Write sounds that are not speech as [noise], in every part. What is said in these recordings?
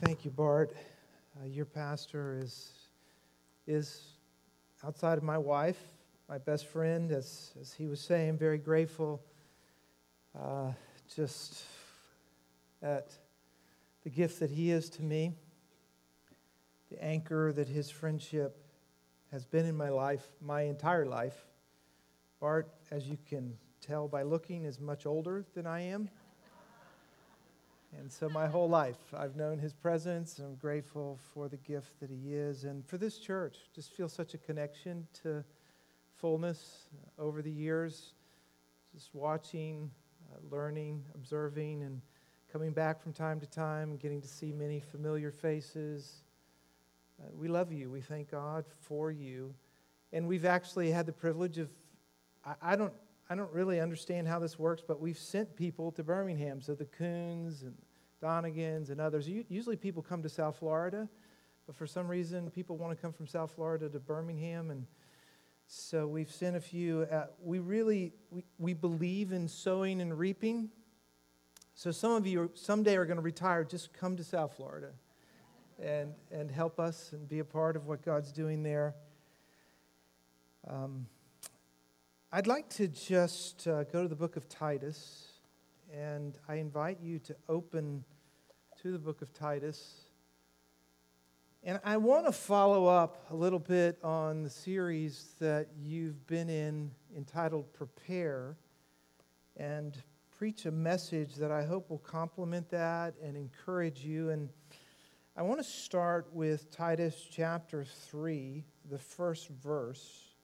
Thank you, Bart. Uh, your pastor is, is outside of my wife, my best friend, as, as he was saying, very grateful uh, just at the gift that he is to me, the anchor that his friendship has been in my life, my entire life. Bart, as you can tell by looking, is much older than I am. And so, my whole life, I've known his presence. I'm grateful for the gift that he is. And for this church, just feel such a connection to fullness over the years. Just watching, uh, learning, observing, and coming back from time to time, getting to see many familiar faces. Uh, we love you. We thank God for you. And we've actually had the privilege of, I, I don't I don't really understand how this works, but we've sent people to Birmingham. So the Coons and Donegans and others. Usually people come to South Florida, but for some reason people want to come from South Florida to Birmingham. And so we've sent a few. Uh, we really we, we believe in sowing and reaping. So some of you someday are going to retire. Just come to South Florida and, and help us and be a part of what God's doing there. Um, I'd like to just uh, go to the book of Titus, and I invite you to open to the book of Titus. And I want to follow up a little bit on the series that you've been in entitled Prepare and preach a message that I hope will complement that and encourage you. And I want to start with Titus chapter 3, the first verse.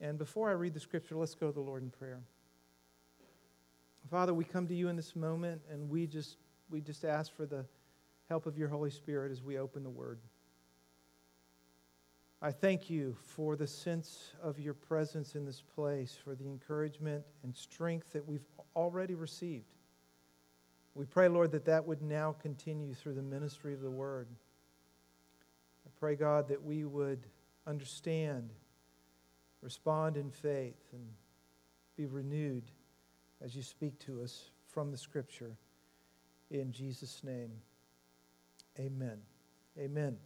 And before I read the scripture, let's go to the Lord in prayer. Father, we come to you in this moment and we just we just ask for the help of your Holy Spirit as we open the word. I thank you for the sense of your presence in this place, for the encouragement and strength that we've already received. We pray, Lord, that that would now continue through the ministry of the word. I pray, God, that we would understand respond in faith and be renewed as you speak to us from the scripture. In Jesus' name, amen. Amen.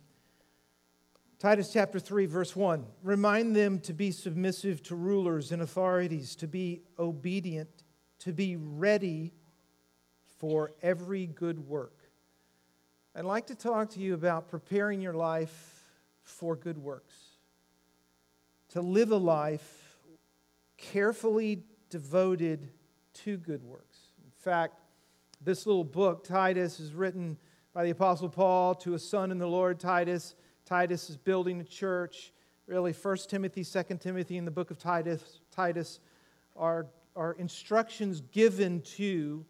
Titus chapter 3, verse 1. Remind them to be submissive to rulers and authorities, to be obedient, to be ready for every good work. I'd like to talk to you about preparing your life for good works to live a life carefully devoted to good works. In fact, this little book, Titus, is written by the Apostle Paul to a son in the Lord, Titus. Titus is building a church. Really, 1 Timothy, 2 Timothy, and the book of Titus, Titus are, are instructions given to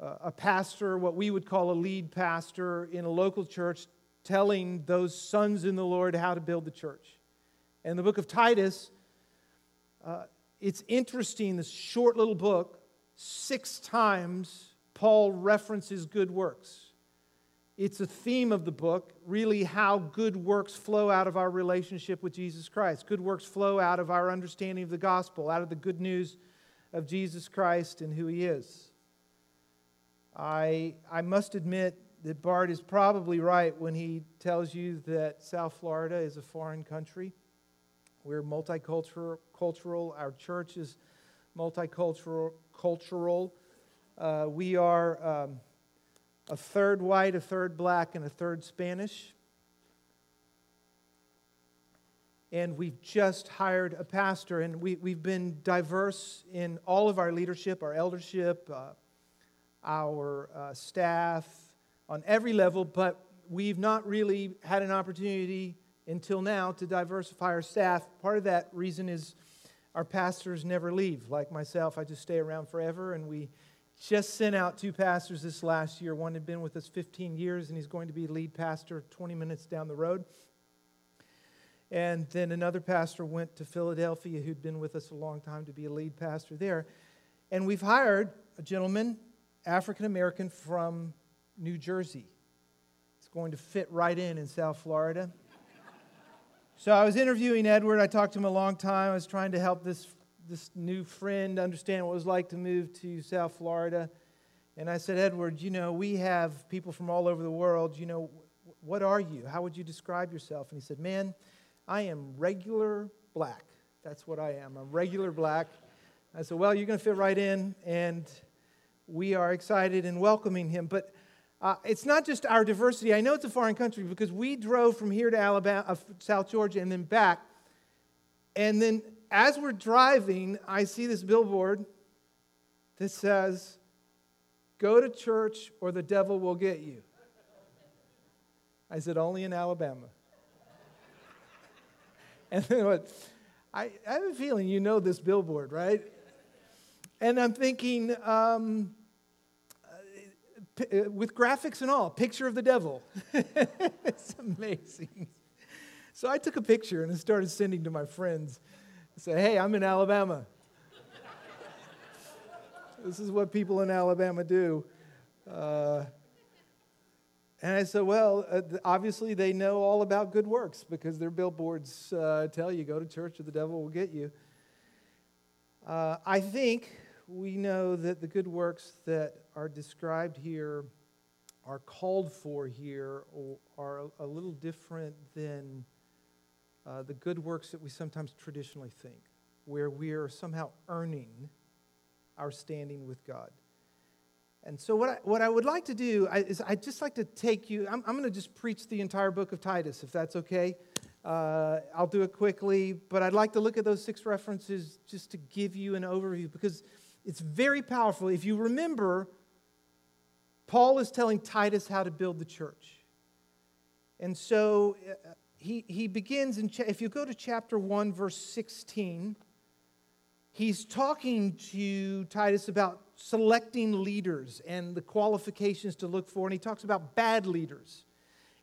uh, a pastor, what we would call a lead pastor in a local church, telling those sons in the Lord how to build the church. And the book of Titus, uh, it's interesting, this short little book, six times Paul references good works. It's a theme of the book, really, how good works flow out of our relationship with Jesus Christ. Good works flow out of our understanding of the gospel, out of the good news of Jesus Christ and who he is. I, I must admit that Bart is probably right when he tells you that South Florida is a foreign country. We're multicultural. Cultural. Our church is multicultural. Cultural. Uh, we are um, a third white, a third black, and a third Spanish. And we've just hired a pastor, and we, we've been diverse in all of our leadership, our eldership, uh, our uh, staff, on every level, but we've not really had an opportunity until now to diversify our staff. Part of that reason is our pastors never leave. Like myself, I just stay around forever, and we just sent out two pastors this last year. One had been with us 15 years, and he's going to be lead pastor 20 minutes down the road. And then another pastor went to Philadelphia who'd been with us a long time to be a lead pastor there. And we've hired a gentleman, African American from New Jersey. It's going to fit right in in South Florida. So I was interviewing Edward. I talked to him a long time. I was trying to help this, this new friend understand what it was like to move to South Florida. And I said, Edward, you know, we have people from all over the world. You know, what are you? How would you describe yourself? And he said, Man, I am regular black. That's what I am. I'm regular black. I said, Well, you're going to fit right in. And we are excited and welcoming him. But uh, it's not just our diversity. I know it's a foreign country because we drove from here to Alabama, uh, South Georgia, and then back. And then as we're driving, I see this billboard that says, Go to church or the devil will get you. I said, Only in Alabama. [laughs] and then what? I, I have a feeling you know this billboard, right? And I'm thinking, um, uh, with graphics and all, picture of the devil. [laughs] it's amazing. So I took a picture and started sending to my friends. Said, hey, I'm in Alabama. this is what people in Alabama do. Uh, and I said, well, uh, obviously they know all about good works because their billboards uh, tell you go to church or the devil will get you. Uh, I think we know that the good works that are described here, are called for here, are a little different than uh, the good works that we sometimes traditionally think, where we are somehow earning our standing with God. And so, what I, what I would like to do is, I'd just like to take you, I'm, I'm going to just preach the entire book of Titus, if that's okay. Uh, I'll do it quickly, but I'd like to look at those six references just to give you an overview because it's very powerful. If you remember, Paul is telling Titus how to build the church. And so uh, he, he begins in, if you go to chapter 1, verse 16, he's talking to Titus about selecting leaders and the qualifications to look for, and he talks about bad leaders.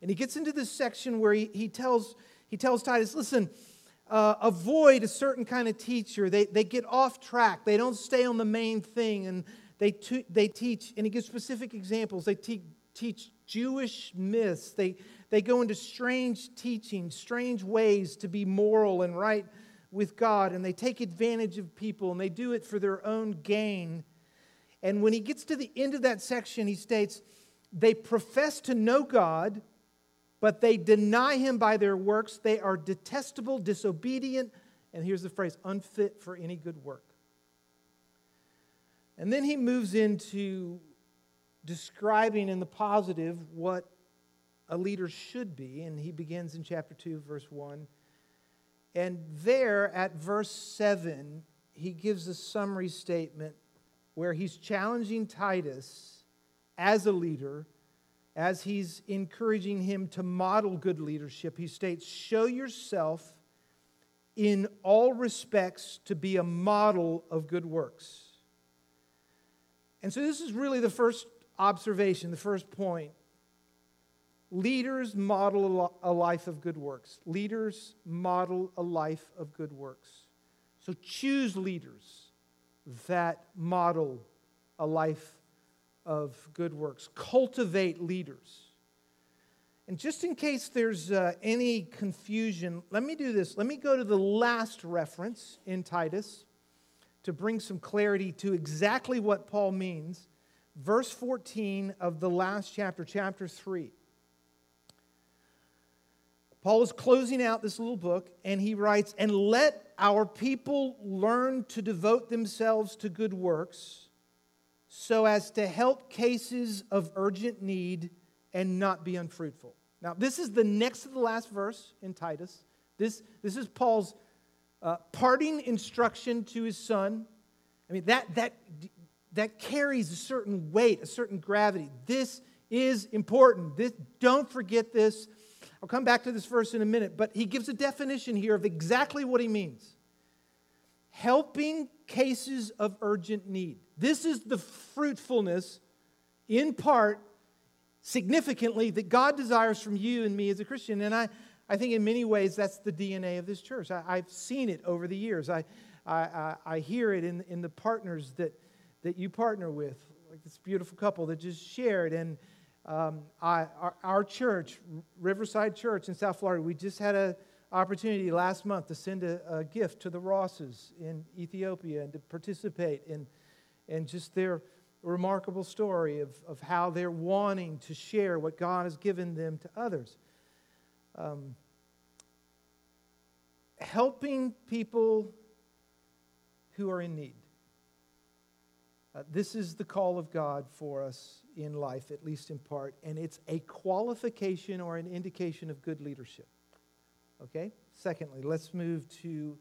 And he gets into this section where he, he, tells, he tells Titus, listen, uh, avoid a certain kind of teacher. They, they get off track, they don't stay on the main thing, and they, they teach, and he gives specific examples. They te- teach Jewish myths, they, they go into strange teachings, strange ways to be moral and right with God, and they take advantage of people, and they do it for their own gain. And when he gets to the end of that section, he states, They profess to know God but they deny him by their works. They are detestable, disobedient, and here's the phrase unfit for any good work. And then he moves into describing in the positive what a leader should be, and he begins in chapter 2, verse 1. And there at verse 7, he gives a summary statement where he's challenging Titus as a leader as he's encouraging him to model good leadership, he states, Show yourself in all respects to be a model of good works. And so, this is really the first observation, the first point. Leaders model a life of good works. Leaders model a life of good works. So, choose leaders that model a life of good works. Cultivate leaders. And just in case there's uh, any confusion, let me do this. Let me go to the last reference in Titus to bring some clarity to exactly what Paul means. Verse 14 of the last chapter, chapter 3. Paul is closing out this little book and he writes, And let our people learn to devote themselves to good works so as to help cases of urgent need and not be unfruitful. Now, this is the next to the last verse in Titus. This, this is Paul's uh, parting instruction to his son. I mean, that, that, that carries a certain weight, a certain gravity. This is important. This, don't forget this. I'll come back to this verse in a minute, but he gives a definition here of exactly what he means helping cases of urgent need. This is the fruitfulness, in part, significantly, that God desires from you and me as a Christian. And I, I think in many ways that's the DNA of this church. I, have seen it over the years. I, I, I hear it in, in the partners that, that you partner with, like this beautiful couple that just shared. And um, I, our, our church, Riverside Church in South Florida, we just had an opportunity last month to send a, a, gift to the Rosses in Ethiopia and to participate in, in just their, remarkable story of, of how they're wanting to share what God has given them to others. Um, helping people who are in need. Uh, this is the call of God for us in life, at least in part, and it's a qualification or an indication of good leadership. Okay? Secondly, let's move to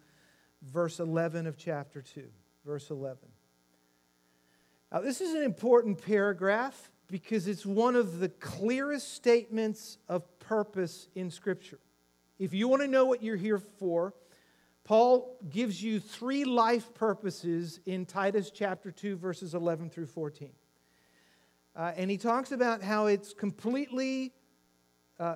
verse 11 of chapter 2. Verse 11. Now, this is an important paragraph because it's one of the clearest statements of purpose in Scripture. If you want to know what you're here for, Paul gives you three life purposes in Titus chapter 2, verses 11 through 14. Uh, and he talks about how it's completely uh,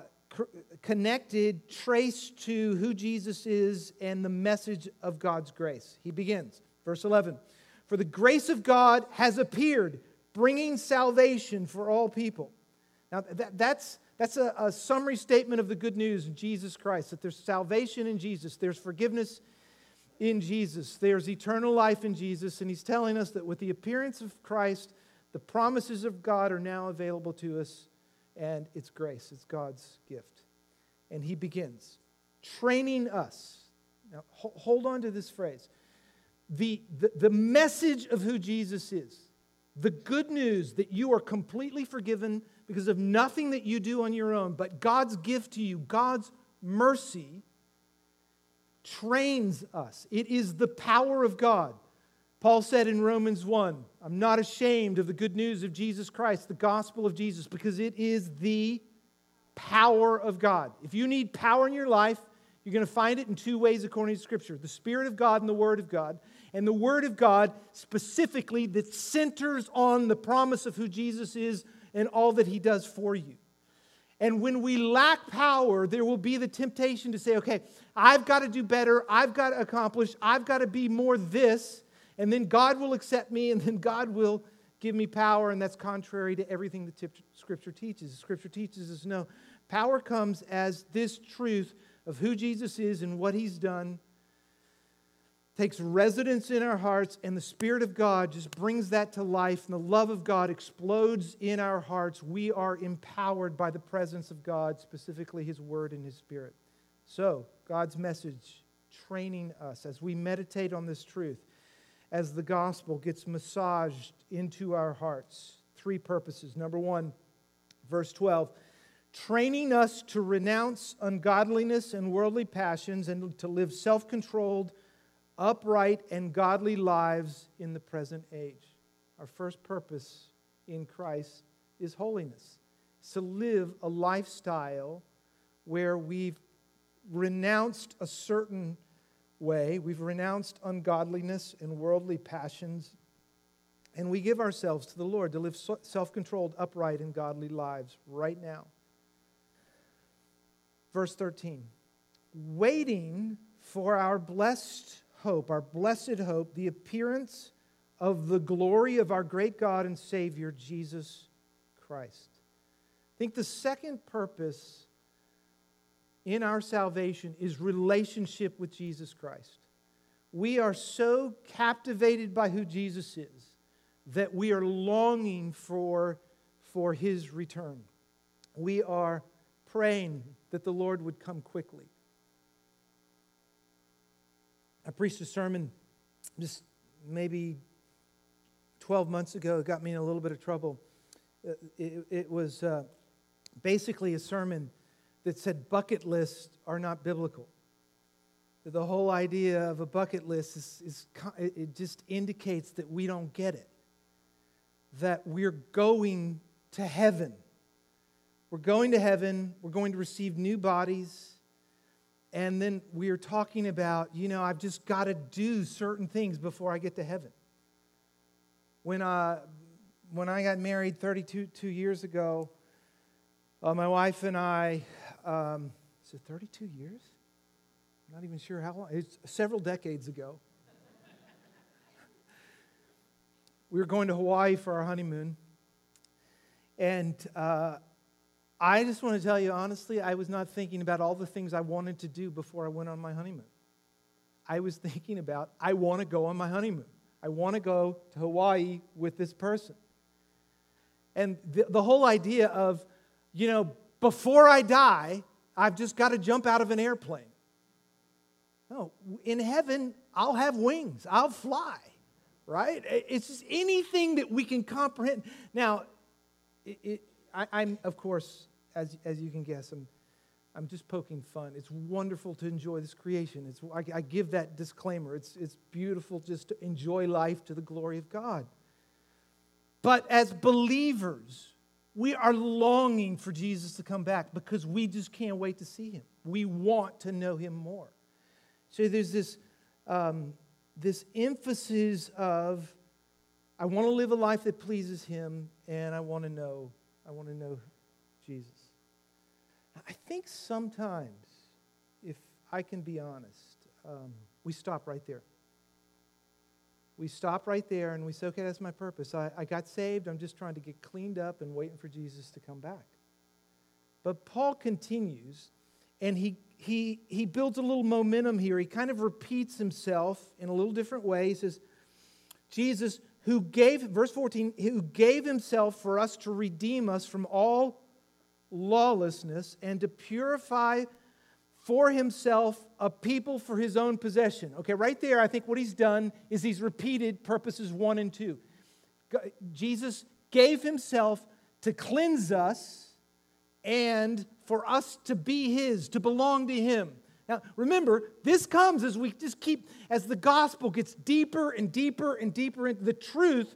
connected, traced to who Jesus is and the message of God's grace. He begins, verse 11 For the grace of God has appeared, bringing salvation for all people. Now, that, that's that's a, a, summary statement of the good news in Jesus Christ that there's salvation in Jesus, there's forgiveness in Jesus, there's eternal life in Jesus. And he's telling us that with the appearance of Christ, the promises of God are now available to us, and it's grace, it's God's gift. And he begins training us. Now, hold on to this phrase. The, the, the message of who Jesus is, the good news that you are completely forgiven because of nothing that you do on your own, but God's gift to you, God's mercy, trains us. It is the power of God. Paul said in Romans 1 I'm not ashamed of the good news of Jesus Christ, the gospel of Jesus, because it is the power of God. If you need power in your life, you're going to find it in two ways according to Scripture the Spirit of God and the Word of God. And the Word of God specifically that centers on the promise of who Jesus is and all that He does for you. And when we lack power, there will be the temptation to say, okay, I've got to do better. I've got to accomplish. I've got to be more this. And then God will accept me, and then God will give me power. And that's contrary to everything that Scripture teaches. Scripture teaches us no, power comes as this truth of who Jesus is and what He's done takes residence in our hearts, and the Spirit of God just brings that to life, and the love of God explodes in our hearts. We are empowered by the presence of God, specifically His Word and His Spirit. So, God's message training us as we meditate on this truth, as the gospel gets massaged into our hearts. Three purposes. Number one, verse 12 training us to renounce ungodliness and worldly passions and to live self controlled upright and godly lives in the present age. Our first purpose in Christ is holiness. to live a lifestyle where we've renounced a certain way, we've renounced ungodliness and worldly passions, and we give ourselves to the Lord to live self controlled, upright, and godly lives right now. Verse 13 waiting for our blessed hope, our blessed hope, the appearance of the glory of our great God and Savior, Jesus Christ. I think the second purpose in our salvation is relationship with Jesus Christ. We are so captivated by who Jesus is that we are longing for, for his return. We are praying that the Lord would come quickly. I preached a sermon just maybe 12 months ago. It got me in a little bit of trouble. Uh, it, it was uh, basically a sermon that said bucket lists are not biblical. The whole idea of a bucket list is, is it just indicates that we don't get it. That we're going to heaven. We're going to heaven. We're going to receive new bodies and then we are talking about, you know, I've just got to do certain things before I get to heaven. When, uh, when I got married 32 two years ago, uh, my wife and I, um, is it 32 years? I'm not even sure how long. It's several decades ago. [laughs] we were going to Hawaii for our honeymoon. And uh, I just want to tell you honestly, I was not thinking about all the things I wanted to do before I went on my honeymoon. I was [laughs] thinking about, I want to go on my honeymoon. I want to go to Hawaii with this person. And the, the whole idea of, you know, before I die, I've just got to jump out of an airplane. No, in heaven, I'll have wings, I'll fly, right? It's just anything that we can comprehend. Now, it, it, I, am of course, as, as you can guess, I'm, I'm just poking fun. It's wonderful to enjoy this creation. It's, I, I give that disclaimer. It's, it's beautiful just to enjoy life to the glory of God. But as believers, we are longing for Jesus to come back because we just can't wait to see him. We want to know him more. So there's this, um, this emphasis of, I want to live a life that pleases him, and I want to know, I want to know Jesus. I think sometimes, if I can be honest, um, we stop right there we stop right there and we say, okay, that's my purpose. I, I got saved. I'm just trying to get cleaned up and waiting for Jesus to come back. But Paul continues and he, he, he builds a little momentum here. He kind of repeats himself in a little different way. He says, Jesus, who gave, verse 14, who gave himself for us to redeem us from all lawlessness and to purify for himself a people for his own possession. Okay, right there, I think what he's done is he's repeated purposes one and two. Jesus gave himself to cleanse us and for us to be his, to belong to him. Now, remember, this comes as we just keep, as the gospel gets deeper and deeper and deeper into the truth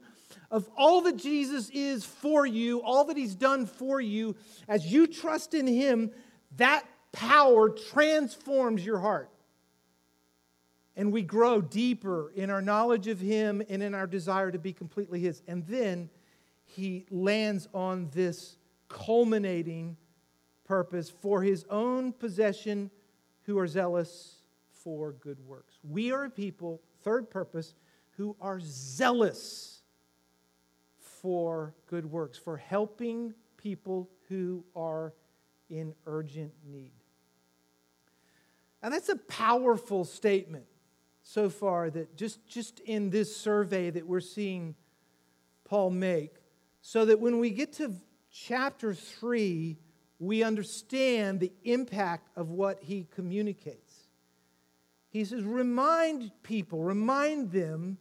of all that Jesus is for you, all that he's done for you. As you trust in him, that power transforms your heart. And we grow deeper in our knowledge of Him and in our desire to be completely His. And then He lands on this culminating purpose for His own possession who are zealous for good works. We are a people, third purpose, who are zealous for good works, for helping people who are in urgent need. And that's a powerful statement so far that just, just in this survey that we're seeing Paul make, so that when we get to chapter 3, we understand the impact of what he communicates. He says, remind people, remind them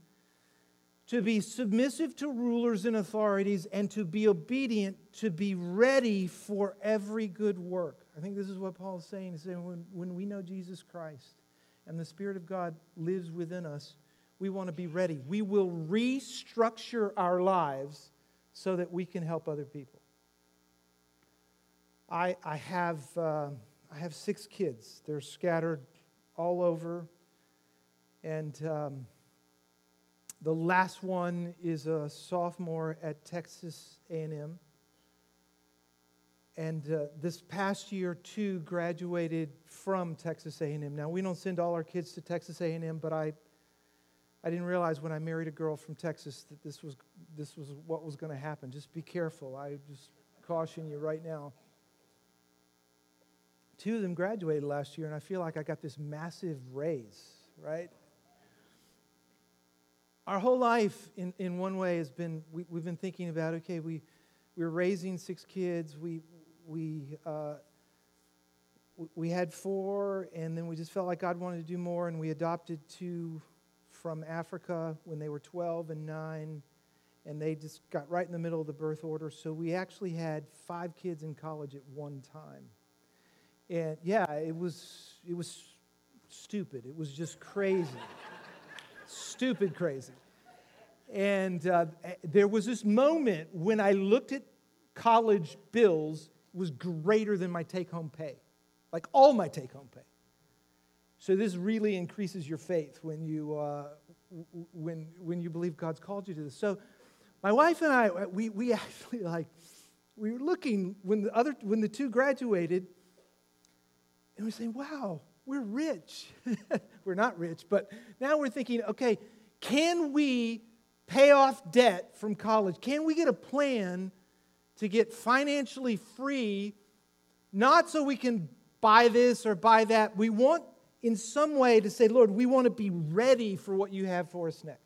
to be submissive to rulers and authorities and to be obedient, to be ready for every good work. I think this is what Paul is saying. He's saying when, when we know Jesus Christ and the Spirit of God lives within us, we want to be ready. We will restructure our lives so that we can help other people. I, I, have, uh, I have six kids. They're scattered all over. And um, the last one is a sophomore at Texas A&M and uh, this past year two graduated from texas a&m now we don't send all our kids to texas a&m but i, I didn't realize when i married a girl from texas that this was, this was what was going to happen. Just be careful. I just caution you right now. Two of them graduated last year and i feel like i got this massive raise right our whole life in, in one way has been we, we've been thinking about okay we we're raising six kids we we, uh, we had four, and then we just felt like God wanted to do more, and we adopted two from Africa when they were 12 and 9, and they just got right in the middle of the birth order. So we actually had five kids in college at one time. And yeah, it was, it was stupid. It was just crazy. [laughs] stupid crazy. And uh, there was this moment when I looked at college bills was greater than my take home pay, like all my take home pay. So this really increases your faith when you, uh, when, when you believe God's called you to this. So my wife and I, we, we [laughs] actually like, we were looking when the other, when the two graduated, and we're saying, wow, we're rich. [laughs] we're not rich, but now we're thinking, okay, can we pay off debt from college? Can we get a plan to get financially free, not so we can buy this or buy that. We want, in some way, to say, Lord, we want to be ready for what you have for us next.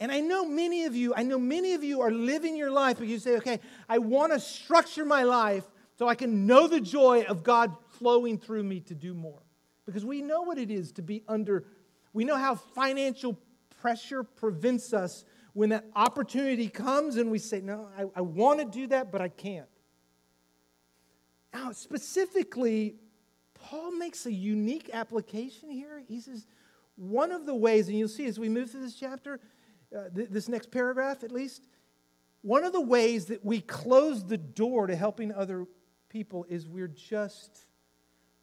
And I know many of you, I know many of you are living your life, but you say, okay, I want to structure my life so I can know the joy of God flowing through me to do more. Because we know what it is to be under, we know how financial pressure prevents us when that opportunity comes and we say, no, I, I want to do that, but I can't. Now, specifically, Paul makes a unique application here. He says, one of the ways, and you'll see as we move through this chapter, uh, th- this next paragraph at least, one of the ways that we close the door to helping other people is we're just,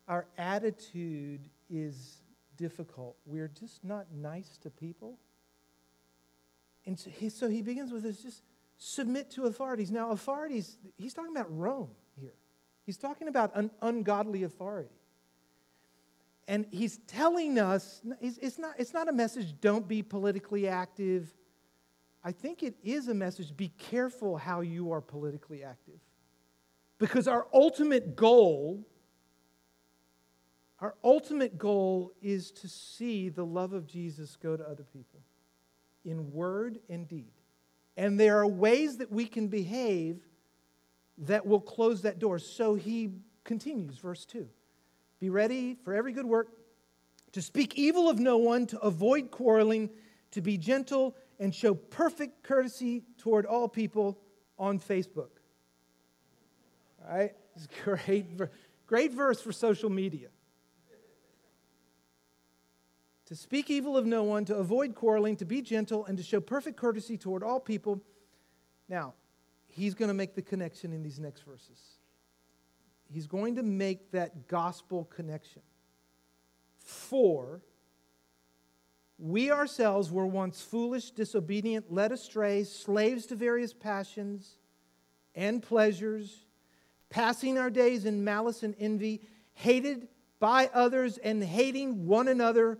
our attitude is difficult. We're just not nice to people. And so he, so he begins with this just submit to authorities. Now, authorities, he's talking about Rome here. He's talking about an ungodly authority. And he's telling us it's not, it's not a message, don't be politically active. I think it is a message, be careful how you are politically active. Because our ultimate goal, our ultimate goal is to see the love of Jesus go to other people in word and deed. And there are ways that we can behave that will close that door. So he continues, verse 2. Be ready for every good work, to speak evil of no one, to avoid quarreling, to be gentle, and show perfect courtesy toward all people on Facebook. All right? It's [laughs] great, great verse for social media. To speak evil of no one, to avoid quarreling, to be gentle, and to show perfect courtesy toward all people. Now, he's going to make the connection in these next verses he's going to make that gospel connection. For we ourselves were once foolish, disobedient, led astray, slaves to various passions and pleasures, passing our days in malice and envy, hated by others and hating one another.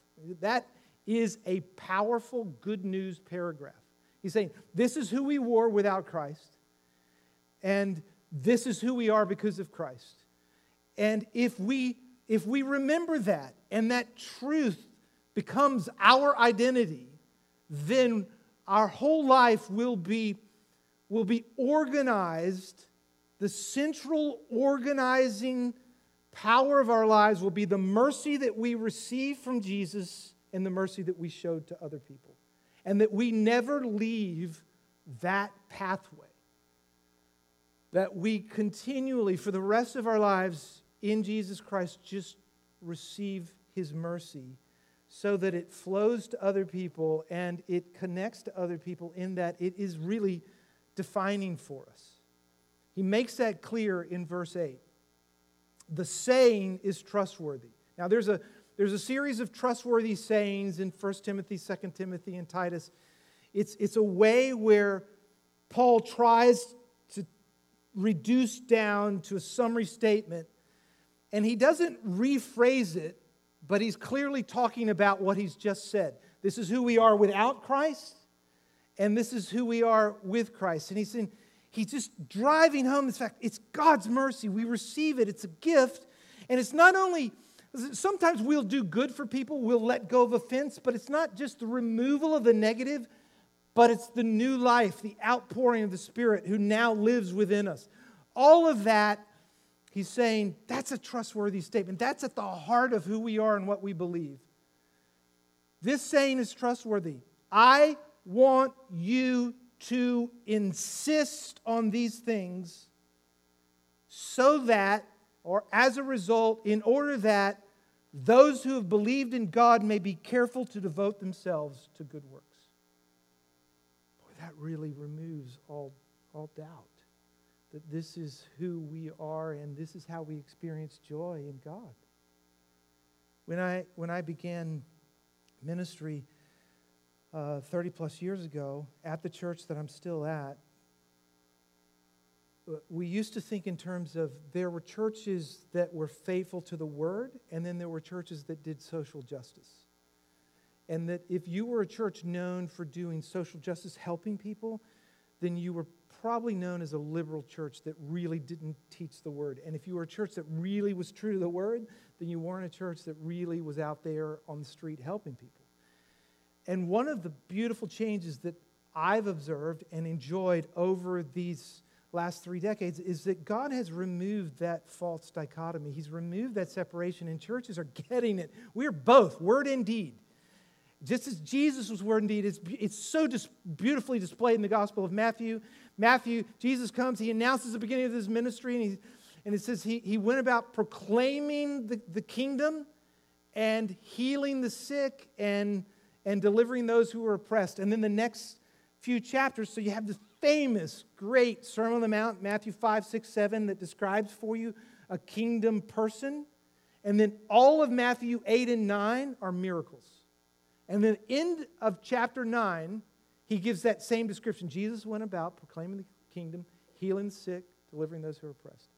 That is a powerful good news paragraph. He's saying, This is who we were without Christ. And this is who we are because of Christ. And if we if we remember that and that truth becomes our identity, then our whole life will be will be organized the central organizing power of our lives will be the mercy that we receive from Jesus and the mercy that we showed to other people. And that we never leave that pathway that we continually, for the rest of our lives in Jesus Christ, just receive His mercy so that it flows to other people and it connects to other people in that it is really defining for us. He makes that clear in verse 8. The saying is trustworthy. Now, there's a, there's a series of trustworthy sayings in 1 Timothy, 2 Timothy, and Titus. It's, it's a way where Paul tries to reduce down to a summary statement. And he doesn't rephrase it, but he's clearly talking about what he's just said. This is who we are without Christ, and this is who we are with Christ. And he's saying, he's just driving home this fact it's God's mercy. We receive it, it's a gift. And it's not only, sometimes we'll do good for people, we'll let go of offense, but it's not just the removal of the negative, but it's the new life, the outpouring of the Spirit who now lives within us. All of that, he's saying, that's a trustworthy statement. That's at the heart of who we are and what we believe. This saying is trustworthy. I want you to insist on these things so that, or as a result, in order that those who have believed in God may be careful to devote themselves to good works Boy, that really removes all, all doubt that this is who we are and this is how we experience joy in God. When I, when I began ministry, uh, 30 plus years ago at the church that I'm still at, uh, we used to think in terms of there were churches that were faithful to the word, and then there were churches that did social justice. And that if you were a church known for doing social justice, helping people, then you were probably known as a liberal church that really didn't teach the word. And if you were a church that really was true to the word, then you weren't a church that really was out there on the street helping people. And one of the beautiful changes that I've observed and enjoyed over these last three decades is that God has removed that false dichotomy. He's removed that separation, and churches are [laughs] getting it. We're both, word and deed. Just as Jesus was word and deed, it's, it's so dis- beautifully displayed in the Gospel of Matthew. Matthew, Jesus comes, he announces the beginning of his ministry, and, he, and it says he, he went about proclaiming the, the kingdom and healing the sick and, and delivering those who were oppressed. And then the next few chapters, so you have this famous, great Sermon on the Mount, Matthew 5, 6, 7, that describes for you a kingdom person. And then all of Matthew 8 and 9 are miracles. And then end of chapter 9, he gives that same description. Jesus went about proclaiming the kingdom, healing the sick, delivering those who are oppressed.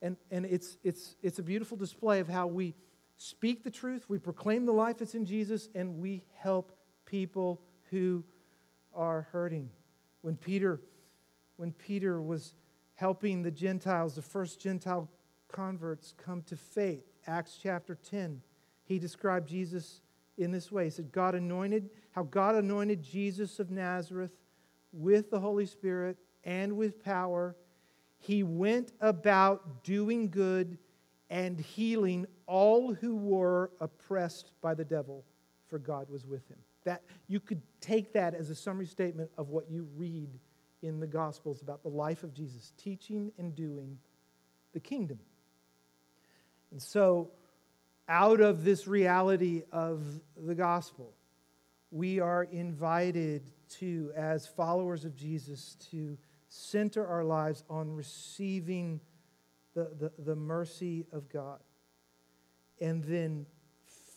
And, and it's, it's, it's a beautiful display of how we speak the truth, we proclaim the life that's in Jesus, and we help people who are hurting. When Peter, when Peter was helping the Gentiles, the first Gentile converts come to faith, Acts chapter 10, he described Jesus in this way. He said, God anointed, how God anointed Jesus of Nazareth with the Holy Spirit and with power. He went about doing good and healing all who were oppressed by the devil, for God was with him. That you could take that as a summary statement of what you read in the Gospels about the life of Jesus, teaching and doing the kingdom. And so out of this reality of the gospel, we are invited to, as followers of Jesus, to center our lives on receiving the, the, the mercy of God and then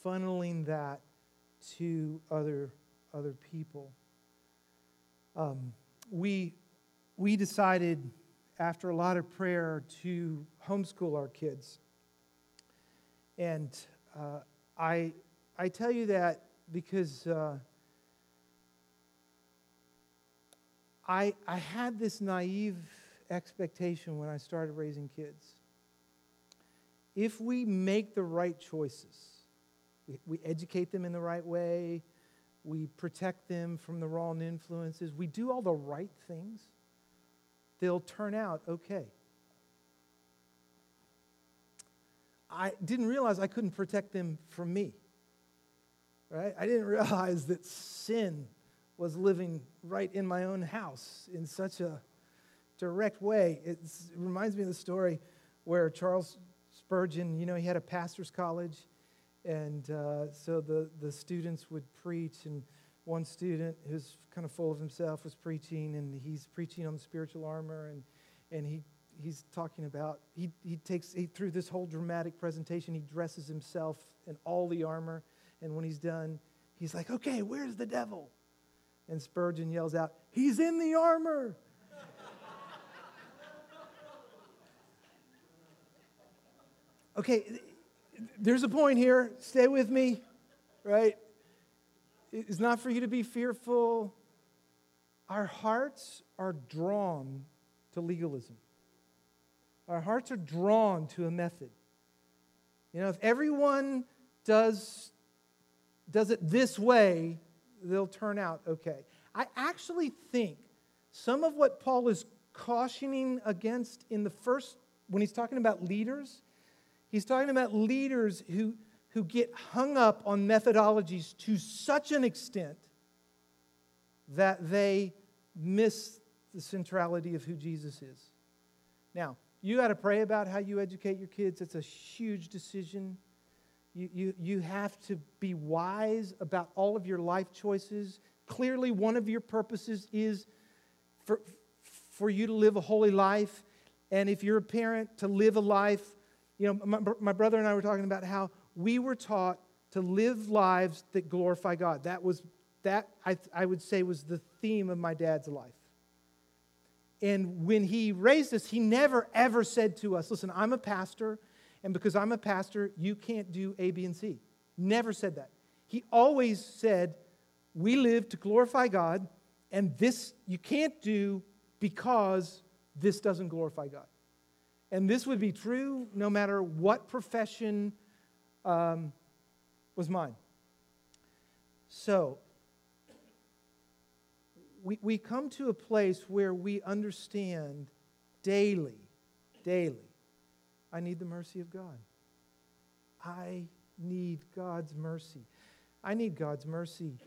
funneling that to other, other people. Um, we, we decided after a lot of prayer to homeschool our kids. And uh, I, I tell you that because uh, I, I had this naive expectation when I started raising kids. If we make the right choices, we, educate them in the right way, we protect them from the wrong influences, we do all the right things, they'll turn out okay. I didn't realize I couldn't protect them from me. Right? I didn't [laughs] realize that sin was living right in my own house in such a direct way. It's, it reminds me of the story where Charles Spurgeon, you know, he had a pastor's college, and uh, so the, the students would preach, and one student who's kind of full of himself was preaching, and he's preaching on the spiritual armor, and, and he he's talking about he, he takes he, through this whole dramatic presentation he dresses himself in all the armor and when he's done he's like okay where's the devil and spurgeon yells out he's in the armor okay there's a point here stay with me right it's not for you to be fearful our hearts are drawn to legalism our hearts are drawn to a method. You know, if everyone does, does it this way, they'll turn out okay. I actually think some of what Paul is cautioning against in the first, when he's talking about leaders, he's talking about leaders who, who get hung up on methodologies to such an extent that they miss the centrality of who Jesus is. Now, you got to pray about how you educate your kids. It's a huge decision. You, you, you have to be wise about all of your life choices. Clearly, one of your purposes is for, for you to live a holy life. And if you're a parent, to live a life. You know, my, my brother and I were talking about how we were taught to live lives that glorify God. That was that, I, I would say, was the theme of my dad's life. And when he raised us, he never, ever said to us, Listen, I'm a pastor, and because I'm a pastor, you can't do A, B, and C. Never said that. He always said, We live to glorify God, and this you can't do because this doesn't glorify God. And this would be true no matter what profession um, was mine. So, we, we come to a place where we understand daily, daily, I need the mercy of God. I need God's mercy. I need God's mercy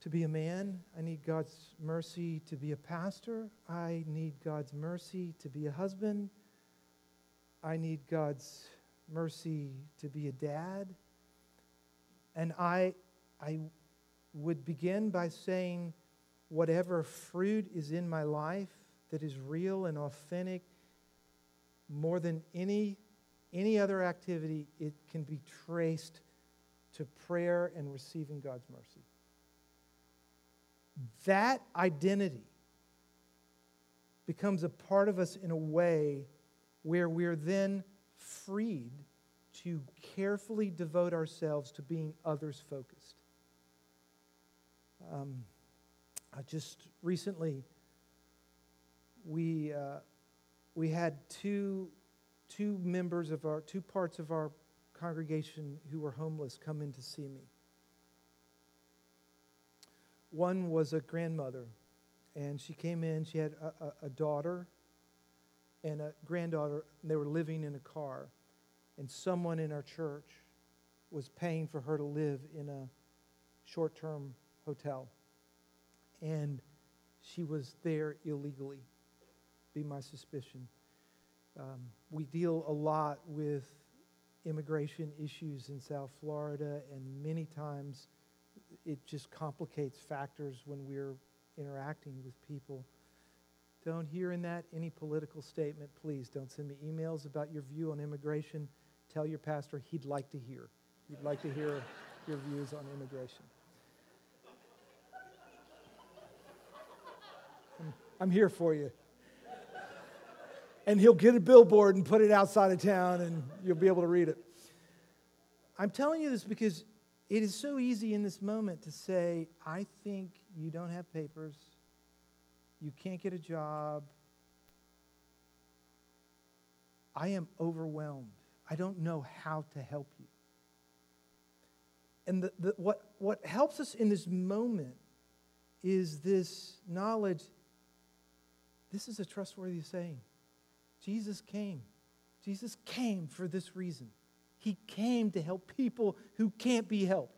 to be a man. I need God's mercy to be a pastor. I need God's mercy to be a husband. I need God's mercy to be a dad. And I, I would begin by saying, whatever fruit is in my life that is real and authentic, more than any, any other activity, it can be traced to prayer and receiving God's mercy. That identity becomes a part of us in a way where we're then freed to carefully devote ourselves to being others focused. Um, uh, just recently, we, uh, we had two, two members of our, two parts of our congregation who were homeless come in to see me. One was a grandmother, and she came in. She had a, a, a daughter and a granddaughter, and they were living in a car. And someone in our church was paying for her to live in a short term hotel and she was there illegally, be my suspicion. Um, we deal a lot with immigration issues in South Florida, and many times it just complicates factors when we're interacting with people. Don't hear in that any political statement, please. Don't send me emails about your view on immigration. Tell your pastor he'd like to hear. He'd like to hear your views on immigration. I'm here for you. And he'll get a billboard and put it outside of town, and you'll be able to read it. I'm telling you this because it is so easy in this moment to say, I think you don't have papers, you can't get a job. I am overwhelmed. I don't know how to help you. And the, the, what, what helps us in this moment is this knowledge this is a trustworthy saying. Jesus came. Jesus came for this reason. He came to help people who can't be helped.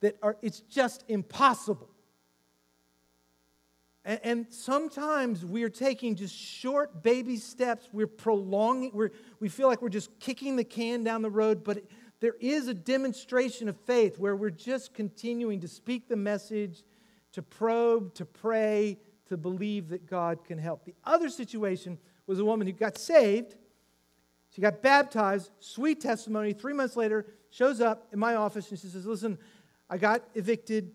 That are, it's just impossible. And, and sometimes we're taking just short baby steps. We're prolonging, we're, we feel like we're just kicking the can down the road, but it, there is a demonstration of faith where we're just continuing to speak the message, to probe, to pray, to believe that God can help. The other situation was a woman who got saved. She got baptized, sweet testimony. Three months later, shows up in my office and she says, Listen, I got evicted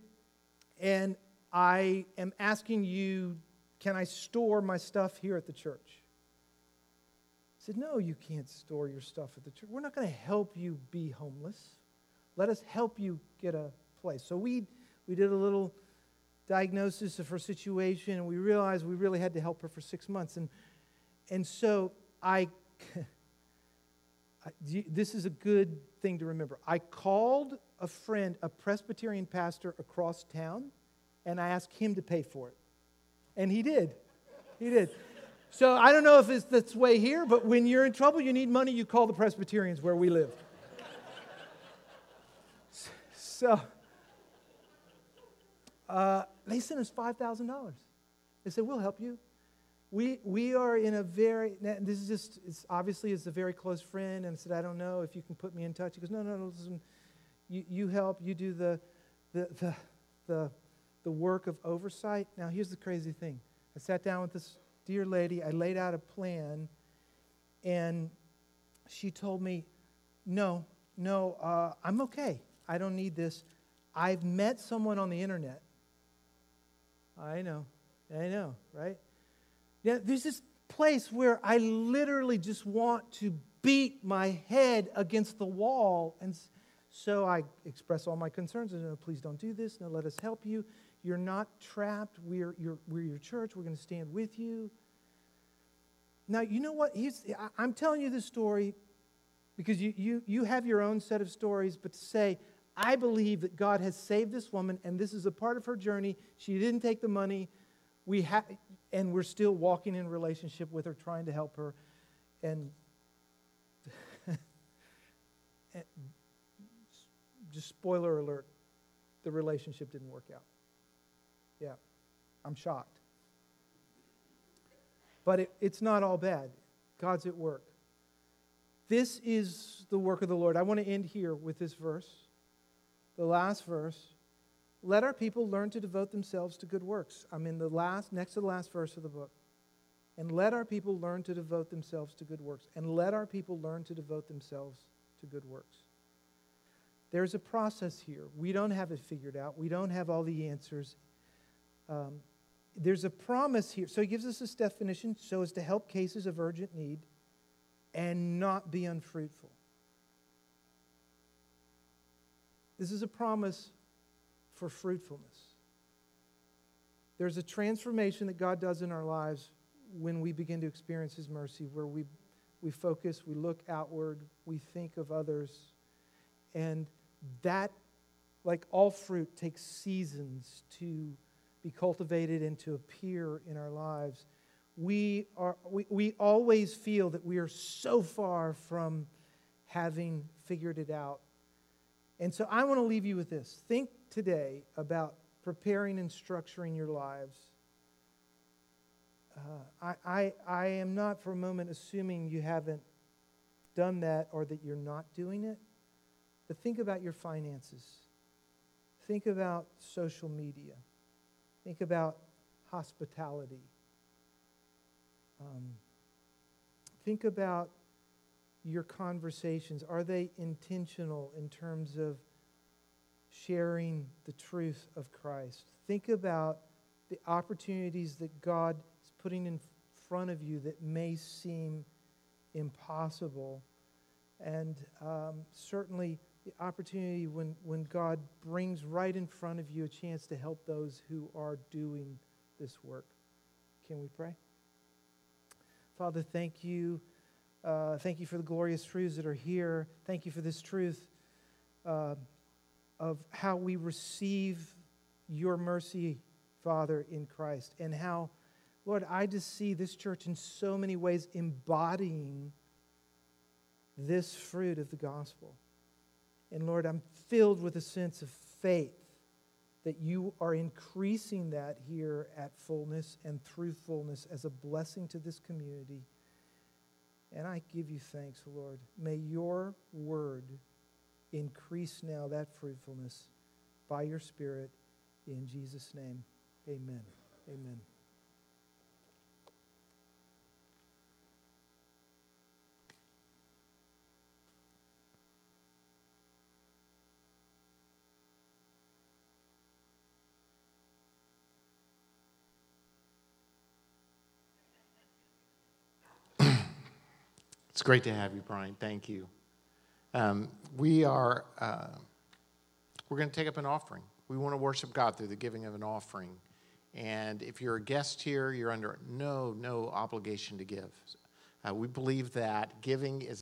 and I am asking you, can I store my stuff here at the church? I said, No, you can't store your stuff at the church. We're not going to help you be homeless. Let us help you get a place. So we, we did a little diagnosis of her situation, and we realized we really had to help her for six months. And, and so I, [laughs] this is a good thing to remember. I called a friend, a Presbyterian pastor across town, and I asked him to pay for it. And he did. He did. So I don't know if it's this way here, but when you're in trouble, you need money, you call the Presbyterians where we live. [laughs] So, uh, they sent us $5,000. They said, We'll help you. We, we are in a very, this is just, it's obviously it's a very close friend. And I said, I don't know if you can put me in touch. He goes, No, no, no, listen, you, you help, you do the, the, the, the, the work of oversight. Now, here's the crazy thing I sat down with this dear lady, I laid out a plan, and she told me, No, no, uh, I'm okay. I don't need this. I've met someone on the internet. I know, I know, right? Yeah, there's this place where I literally just want to beat my head against the wall. And so I express all my concerns. No, please don't do this. No, let us help you. You're not trapped. We're, we're your church. We're going to stand with you. Now, you know what? He's, I'm telling you this story because you, you, you have your own set of stories, but to say, I believe that God has saved this woman and this is a part of her journey. She didn't take the money. We ha- and we're still walking in relationship with her, trying to help her. And [laughs] just spoiler alert, the relationship didn't work out. Yeah, I'm shocked. But it, it's not all bad. God's at work. This is the work of the Lord. I want to end here with this verse, the last verse. Let our people learn to devote themselves to good works. I'm in the last, next to the last verse of the book. And let our people learn to devote themselves to good works. And let our people learn to devote themselves to good works. There's a process here. We don't have it figured out, we don't have all the answers. Um, there's a promise here. So he gives us this definition so as to help cases of urgent need and not be unfruitful. This is a promise for fruitfulness. There's a transformation that God does in our lives when we begin to experience His mercy, where we, we focus, we look outward, we think of others. And that, like all fruit, takes seasons to be cultivated and to appear in our lives. We, are, we, we always feel that we are so far from having figured it out. And so I want to leave you with this. Think today about preparing and structuring your lives. Uh, I, I, I am not for a moment assuming you haven't done that or that you're not doing it, but think about your finances. Think about social media. Think about hospitality. Um, think about your conversations. Are they intentional in terms of sharing the truth of Christ? Think about the opportunities that God is putting in front of you that may seem impossible. And um, certainly, opportunity when, when God brings right in front of you a chance to help those who are doing this work. Can we pray? Father, thank you. Uh, thank you for the glorious truths that are here. Thank you for this truth uh, of how we receive your mercy, Father, in Christ, and how, Lord, I just see this church in so many ways embodying this fruit of the gospel. And Lord, I'm filled with a sense of faith that you are increasing that here at fullness and through fullness as a blessing to this community. And I give you thanks, Lord. May your word increase now that fruitfulness by your Spirit. In Jesus' name, amen. Amen. It's great to have you, Brian. Thank you. Um, we are uh, we're going to take up an offering. We want to worship God through the giving of an offering. And if you're a guest here, you're under no no obligation to give. Uh, we believe that giving is